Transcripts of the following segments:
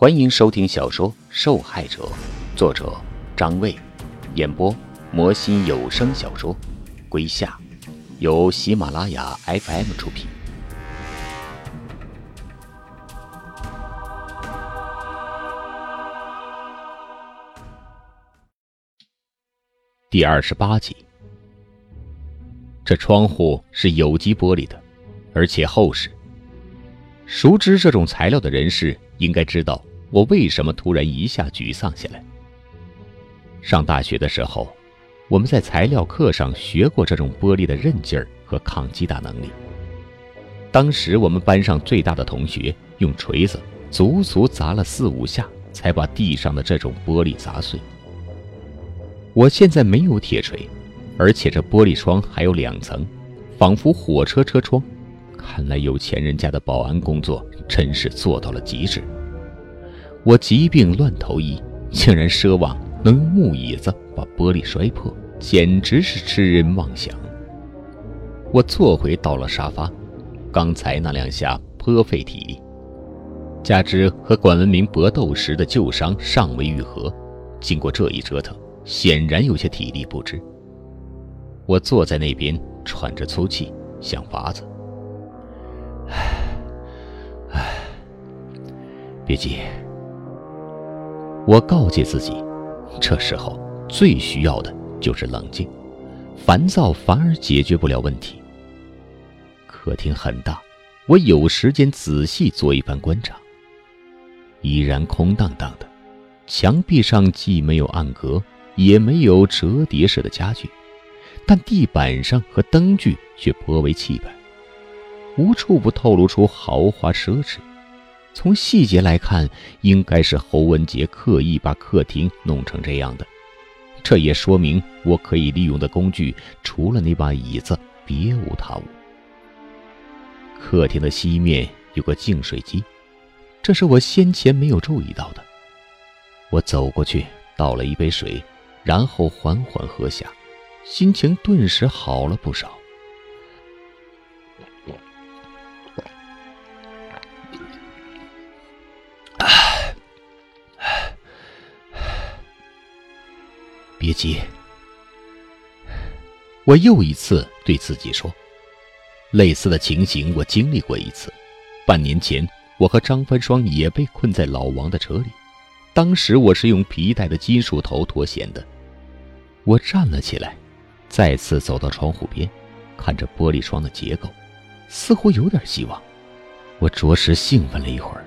欢迎收听小说《受害者》，作者张卫，演播魔心有声小说《归夏》，由喜马拉雅 FM 出品。第二十八集，这窗户是有机玻璃的，而且厚实。熟知这种材料的人士应该知道。我为什么突然一下沮丧下来？上大学的时候，我们在材料课上学过这种玻璃的韧劲儿和抗击打能力。当时我们班上最大的同学用锤子足足砸了四五下，才把地上的这种玻璃砸碎。我现在没有铁锤，而且这玻璃窗还有两层，仿佛火车车窗。看来有钱人家的保安工作真是做到了极致。我疾病乱投医，竟然奢望能用木椅子把玻璃摔破，简直是痴人妄想。我坐回到了沙发，刚才那两下颇费体力，加之和管文明搏斗时的旧伤尚未愈合，经过这一折腾，显然有些体力不支。我坐在那边喘着粗气，想法子。唉，唉，别急。我告诫自己，这时候最需要的就是冷静，烦躁反而解决不了问题。客厅很大，我有时间仔细做一番观察。依然空荡荡的，墙壁上既没有暗格，也没有折叠式的家具，但地板上和灯具却颇为气派，无处不透露出豪华奢侈。从细节来看，应该是侯文杰刻意把客厅弄成这样的。这也说明我可以利用的工具，除了那把椅子，别无他物。客厅的西面有个净水机，这是我先前没有注意到的。我走过去倒了一杯水，然后缓缓喝下，心情顿时好了不少。别急，我又一次对自己说，类似的情形我经历过一次。半年前，我和张帆双也被困在老王的车里，当时我是用皮带的金属头脱险的。我站了起来，再次走到窗户边，看着玻璃窗的结构，似乎有点希望。我着实兴奋了一会儿。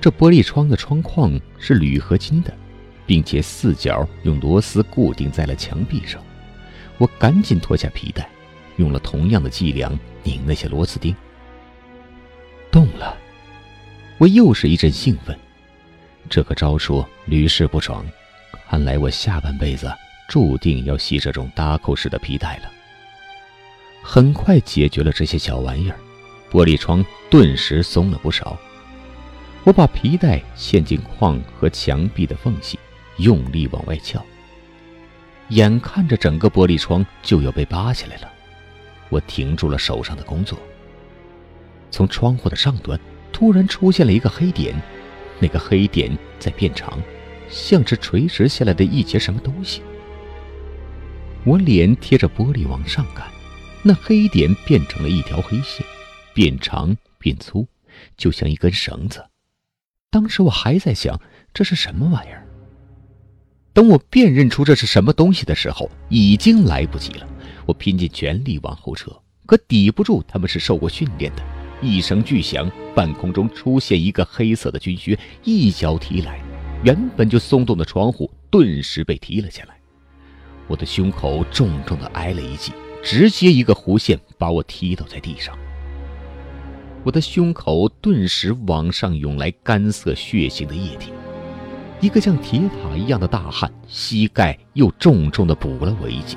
这玻璃窗的窗框是铝合金的。并且四角用螺丝固定在了墙壁上，我赶紧脱下皮带，用了同样的伎俩拧那些螺丝钉。动了，我又是一阵兴奋，这个招数屡试不爽，看来我下半辈子注定要系这种搭扣式的皮带了。很快解决了这些小玩意儿，玻璃窗顿时松了不少。我把皮带嵌进框和墙壁的缝隙。用力往外撬，眼看着整个玻璃窗就要被扒下来了，我停住了手上的工作。从窗户的上端突然出现了一个黑点，那个黑点在变长，像是垂直下来的一截什么东西。我脸贴着玻璃往上看，那黑点变成了一条黑线，变长变粗，就像一根绳子。当时我还在想这是什么玩意儿。等我辨认出这是什么东西的时候，已经来不及了。我拼尽全力往后撤，可抵不住他们是受过训练的。一声巨响，半空中出现一个黑色的军靴，一脚踢来，原本就松动的窗户顿时被踢了下来。我的胸口重重的挨了一记，直接一个弧线把我踢倒在地上。我的胸口顿时往上涌来干涩血腥的液体。一个像铁塔一样的大汉，膝盖又重重地补了我一击。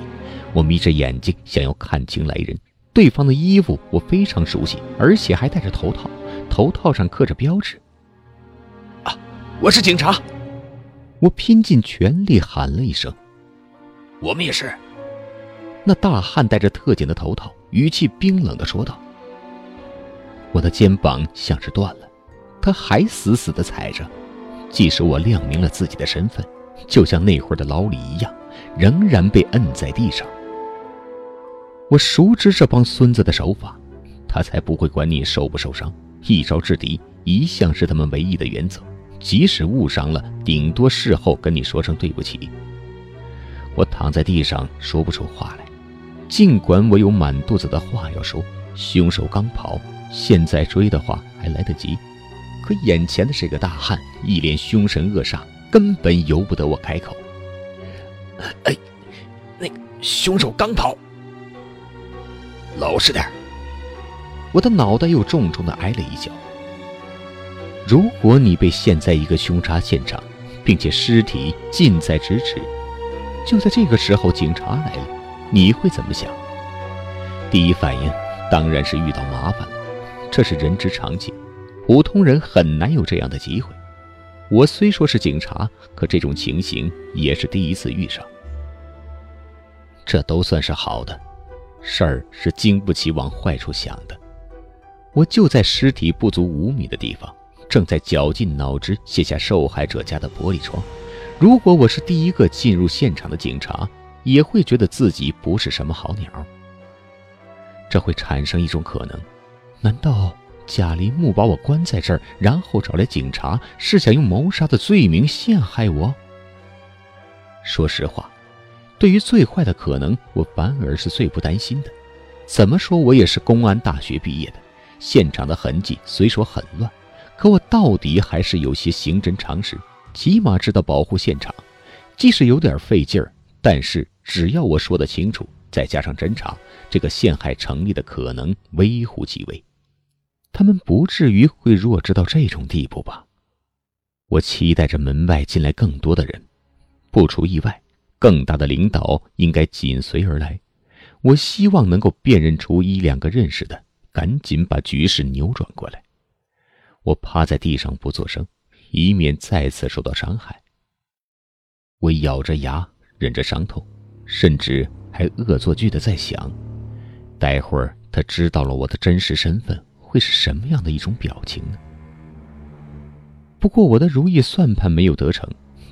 我眯着眼睛，想要看清来人。对方的衣服我非常熟悉，而且还戴着头套，头套上刻着标志。啊，我是警察！我拼尽全力喊了一声。我们也是。那大汉戴着特警的头套，语气冰冷地说道：“我的肩膀像是断了。”他还死死地踩着。即使我亮明了自己的身份，就像那会儿的老李一样，仍然被摁在地上。我熟知这帮孙子的手法，他才不会管你受不受伤，一招制敌一向是他们唯一的原则。即使误伤了，顶多事后跟你说声对不起。我躺在地上说不出话来，尽管我有满肚子的话要说。凶手刚跑，现在追的话还来得及。可眼前的这个大汉一脸凶神恶煞，根本由不得我开口。哎，那凶手刚跑，老实点我的脑袋又重重的挨了一脚。如果你被陷在一个凶杀现场，并且尸体近在咫尺，就在这个时候警察来了，你会怎么想？第一反应当然是遇到麻烦了，这是人之常情。普通人很难有这样的机会。我虽说是警察，可这种情形也是第一次遇上。这都算是好的，事儿是经不起往坏处想的。我就在尸体不足五米的地方，正在绞尽脑汁卸下受害者家的玻璃窗。如果我是第一个进入现场的警察，也会觉得自己不是什么好鸟。这会产生一种可能：难道？贾林木把我关在这儿，然后找来警察，是想用谋杀的罪名陷害我。说实话，对于最坏的可能，我反而是最不担心的。怎么说，我也是公安大学毕业的。现场的痕迹虽说很乱，可我到底还是有些刑侦常识，起码知道保护现场。即使有点费劲儿，但是只要我说得清楚，再加上侦查，这个陷害成立的可能微乎其微。他们不至于会弱智到这种地步吧？我期待着门外进来更多的人，不出意外，更大的领导应该紧随而来。我希望能够辨认出一两个认识的，赶紧把局势扭转过来。我趴在地上不作声，以免再次受到伤害。我咬着牙忍着伤痛，甚至还恶作剧的在想：待会儿他知道了我的真实身份。会是什么样的一种表情呢？不过我的如意算盘没有得逞，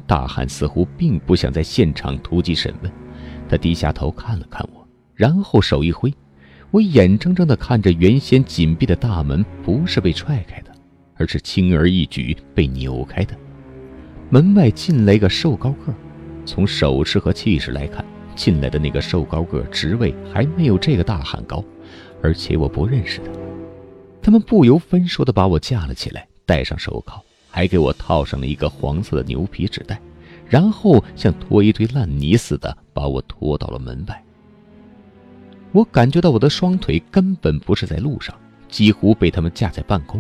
大汉似乎并不想在现场突击审问。他低下头看了看我，然后手一挥，我眼睁睁地看着原先紧闭的大门不是被踹开的，而是轻而易举被扭开的。门外进来一个瘦高个，从手势和气势来看，进来的那个瘦高个职位还没有这个大汉高，而且我不认识他。他们不由分说地把我架了起来，戴上手铐，还给我套上了一个黄色的牛皮纸袋，然后像拖一堆烂泥似的把我拖到了门外。我感觉到我的双腿根本不是在路上，几乎被他们架在半空。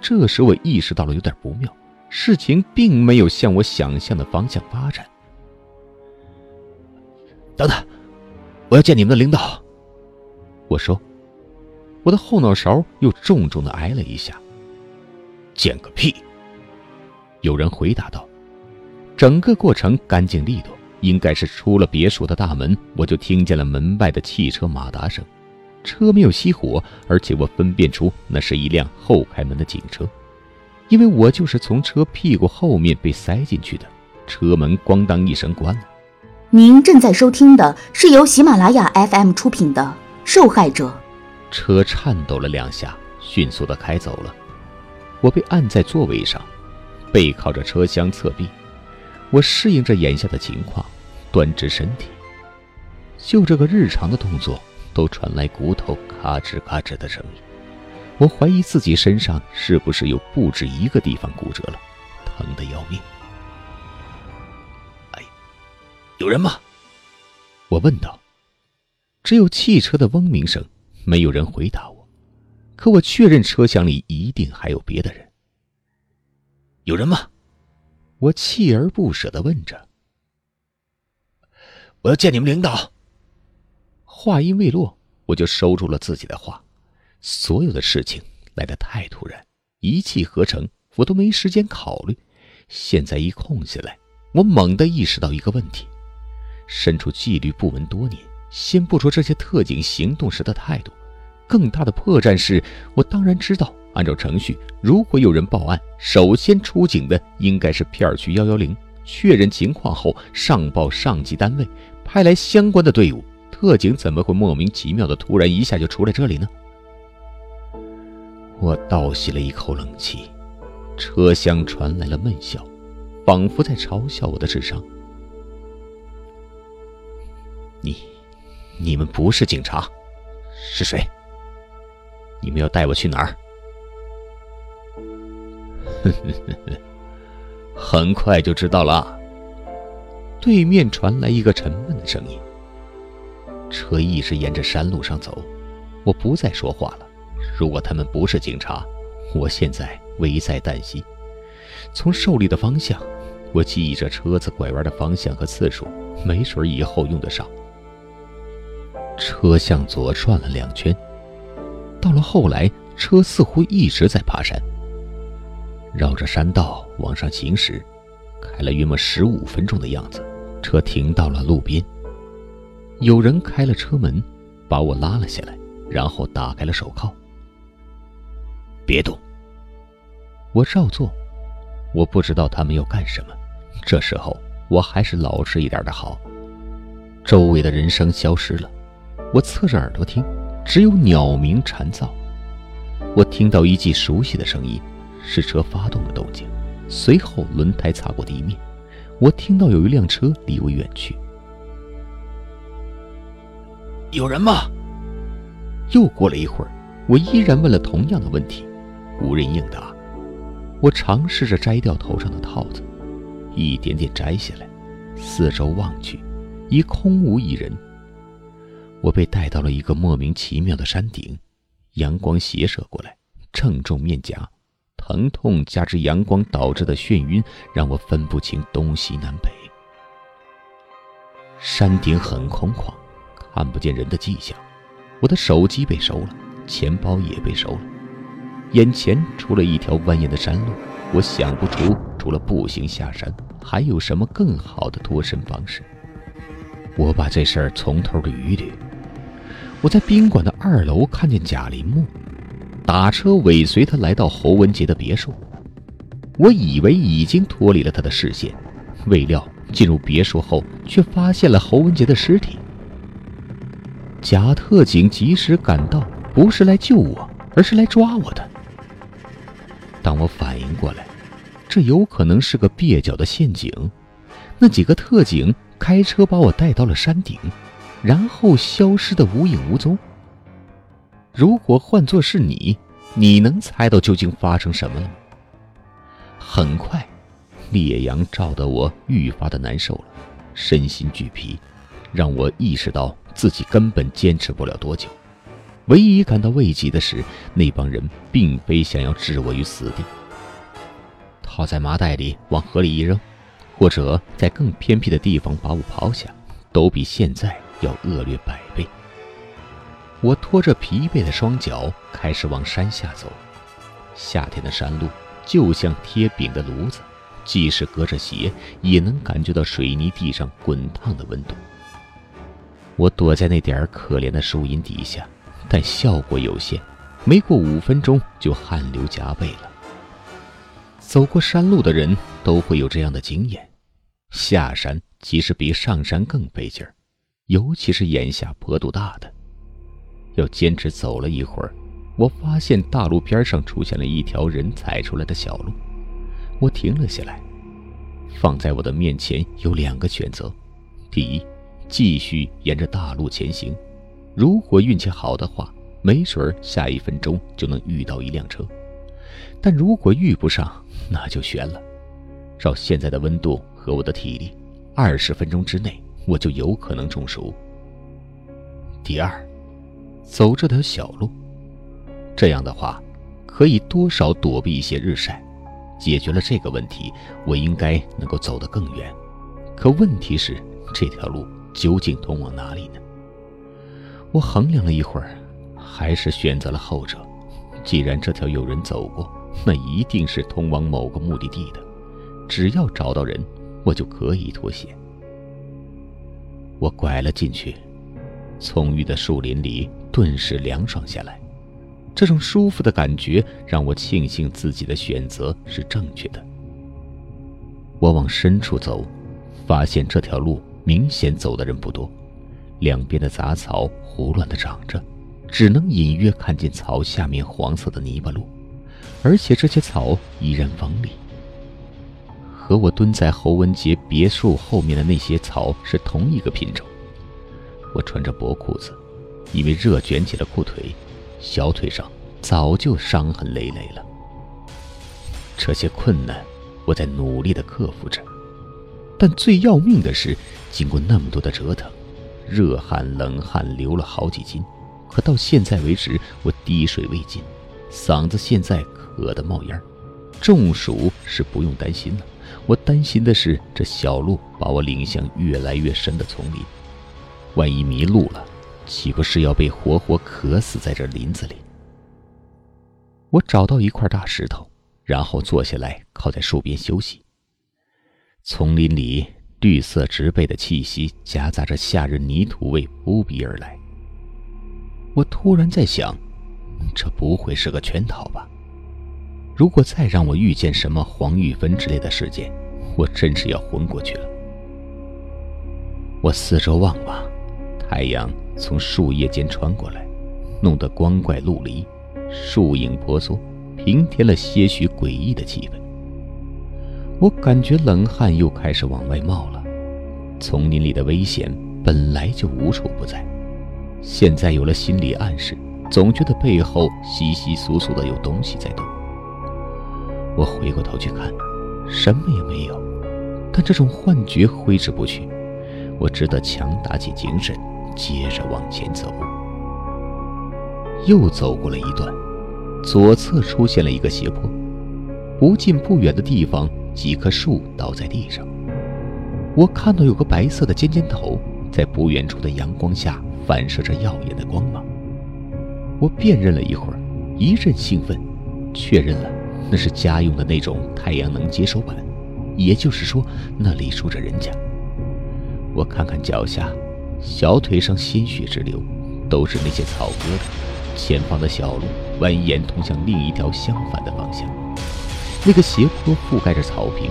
这时我意识到了有点不妙，事情并没有向我想象的方向发展。等等，我要见你们的领导。我说。我的后脑勺又重重的挨了一下。见个屁！有人回答道。整个过程干净利落，应该是出了别墅的大门，我就听见了门外的汽车马达声。车没有熄火，而且我分辨出那是一辆后开门的警车，因为我就是从车屁股后面被塞进去的。车门咣当一声关了。您正在收听的是由喜马拉雅 FM 出品的《受害者》。车颤抖了两下，迅速的开走了。我被按在座位上，背靠着车厢侧壁。我适应着眼下的情况，端直身体。就这个日常的动作，都传来骨头咔吱咔吱的声音。我怀疑自己身上是不是有不止一个地方骨折了，疼得要命。哎，有人吗？我问道。只有汽车的嗡鸣声。没有人回答我，可我确认车厢里一定还有别的人。有人吗？我锲而不舍的问着。我要见你们领导。话音未落，我就收住了自己的话。所有的事情来得太突然，一气呵成，我都没时间考虑。现在一空下来，我猛地意识到一个问题：身处纪律部门多年。先不说这些特警行动时的态度，更大的破绽是我当然知道按照程序，如果有人报案，首先出警的应该是片区幺幺零，确认情况后上报上级单位，派来相关的队伍。特警怎么会莫名其妙的突然一下就出来这里呢？我倒吸了一口冷气，车厢传来了闷笑，仿佛在嘲笑我的智商。你，你们不是警察，是谁？你们要带我去哪儿？很快就知道了。对面传来一个沉闷的声音。车一直沿着山路上走，我不再说话了。如果他们不是警察，我现在危在旦夕。从受力的方向，我记忆着车子拐弯的方向和次数，没准以后用得上。车向左转了两圈，到了后来，车似乎一直在爬山。绕着山道往上行驶，开了约莫十五分钟的样子，车停到了路边。有人开了车门，把我拉了下来，然后打开了手铐。别动！我照做。我不知道他们要干什么。这时候我还是老实一点的好。周围的人声消失了，我侧着耳朵听，只有鸟鸣蝉噪。我听到一记熟悉的声音。是车发动的动静，随后轮胎擦过地面，我听到有一辆车离我远去。有人吗？又过了一会儿，我依然问了同样的问题，无人应答。我尝试着摘掉头上的套子，一点点摘下来，四周望去，已空无一人。我被带到了一个莫名其妙的山顶，阳光斜射过来，正中面颊。疼痛加之阳光导致的眩晕，让我分不清东西南北。山顶很空旷，看不见人的迹象。我的手机被收了，钱包也被收了。眼前除了一条蜿蜒的山路，我想不出除了步行下山，还有什么更好的脱身方式。我把这事儿从头捋一捋。我在宾馆的二楼看见贾林木。打车尾随他来到侯文杰的别墅，我以为已经脱离了他的视线，未料进入别墅后却发现了侯文杰的尸体。贾特警及时赶到，不是来救我，而是来抓我的。当我反应过来，这有可能是个蹩脚的陷阱，那几个特警开车把我带到了山顶，然后消失的无影无踪。如果换作是你，你能猜到究竟发生什么了吗？很快，烈阳照得我愈发的难受了，身心俱疲，让我意识到自己根本坚持不了多久。唯一感到慰藉的是，那帮人并非想要置我于死地，套在麻袋里往河里一扔，或者在更偏僻的地方把我抛下，都比现在要恶劣百倍。我拖着疲惫的双脚开始往山下走。夏天的山路就像贴饼的炉子，即使隔着鞋，也能感觉到水泥地上滚烫的温度。我躲在那点可怜的树荫底下，但效果有限。没过五分钟，就汗流浃背了。走过山路的人都会有这样的经验：下山其实比上山更费劲儿，尤其是眼下坡度大的。又坚持走了一会儿，我发现大路边上出现了一条人踩出来的小路。我停了下来，放在我的面前有两个选择：第一，继续沿着大路前行，如果运气好的话，没准下一分钟就能遇到一辆车；但如果遇不上，那就悬了。照现在的温度和我的体力，二十分钟之内我就有可能中暑。第二。走这条小路，这样的话，可以多少躲避一些日晒。解决了这个问题，我应该能够走得更远。可问题是，这条路究竟通往哪里呢？我衡量了一会儿，还是选择了后者。既然这条有人走过，那一定是通往某个目的地的。只要找到人，我就可以脱险。我拐了进去，葱郁的树林里。顿时凉爽下来，这种舒服的感觉让我庆幸自己的选择是正确的。我往深处走，发现这条路明显走的人不多，两边的杂草胡乱的长着，只能隐约看见草下面黄色的泥巴路，而且这些草依然锋利。和我蹲在侯文杰别墅后面的那些草是同一个品种。我穿着薄裤子，因为热卷起了裤腿，小腿上早就伤痕累累了。这些困难，我在努力的克服着，但最要命的是，经过那么多的折腾，热汗冷汗流了好几斤，可到现在为止，我滴水未进，嗓子现在渴得冒烟中暑是不用担心了，我担心的是这小路把我领向越来越深的丛林。万一迷路了，岂不是要被活活渴死在这林子里？我找到一块大石头，然后坐下来，靠在树边休息。丛林里绿色植被的气息夹杂着夏日泥土味扑鼻而来。我突然在想，这不会是个圈套吧？如果再让我遇见什么黄玉芬之类的事件，我真是要昏过去了。我四周望望。太阳从树叶间穿过来，弄得光怪陆离，树影婆娑，平添了些许诡异的气氛。我感觉冷汗又开始往外冒了。丛林里的危险本来就无处不在，现在有了心理暗示，总觉得背后稀稀疏疏的有东西在动。我回过头去看，什么也没有，但这种幻觉挥之不去，我只得强打起精神。接着往前走，又走过了一段，左侧出现了一个斜坡，不近不远的地方，几棵树倒在地上。我看到有个白色的尖尖头，在不远处的阳光下反射着耀眼的光芒。我辨认了一会儿，一阵兴奋，确认了那是家用的那种太阳能接收板，也就是说那里住着人家。我看看脚下。小腿上鲜血直流，都是那些草疙瘩。前方的小路蜿蜒通向另一条相反的方向，那个斜坡覆盖着草坪，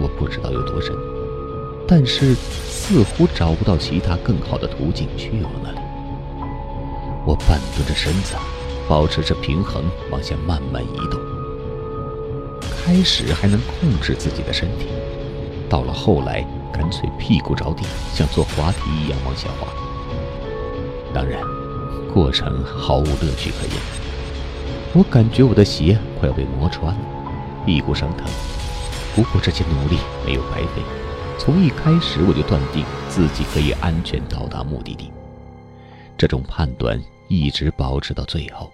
我不知道有多深，但是似乎找不到其他更好的途径去往那里。我半蹲着身子，保持着平衡往下慢慢移动。开始还能控制自己的身体，到了后来。干脆屁股着地，像坐滑梯一样往下滑。当然，过程毫无乐趣可言。我感觉我的鞋快要被磨穿了，屁股生疼。不过这些努力没有白费，从一开始我就断定自己可以安全到达目的地。这种判断一直保持到最后。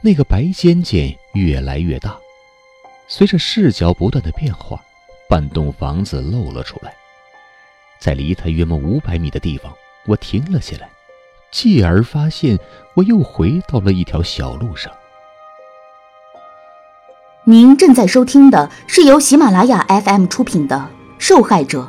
那个白尖尖越来越大，随着视角不断的变化。半栋房子露了出来，在离他约莫五百米的地方，我停了下来，继而发现我又回到了一条小路上。您正在收听的是由喜马拉雅 FM 出品的《受害者》。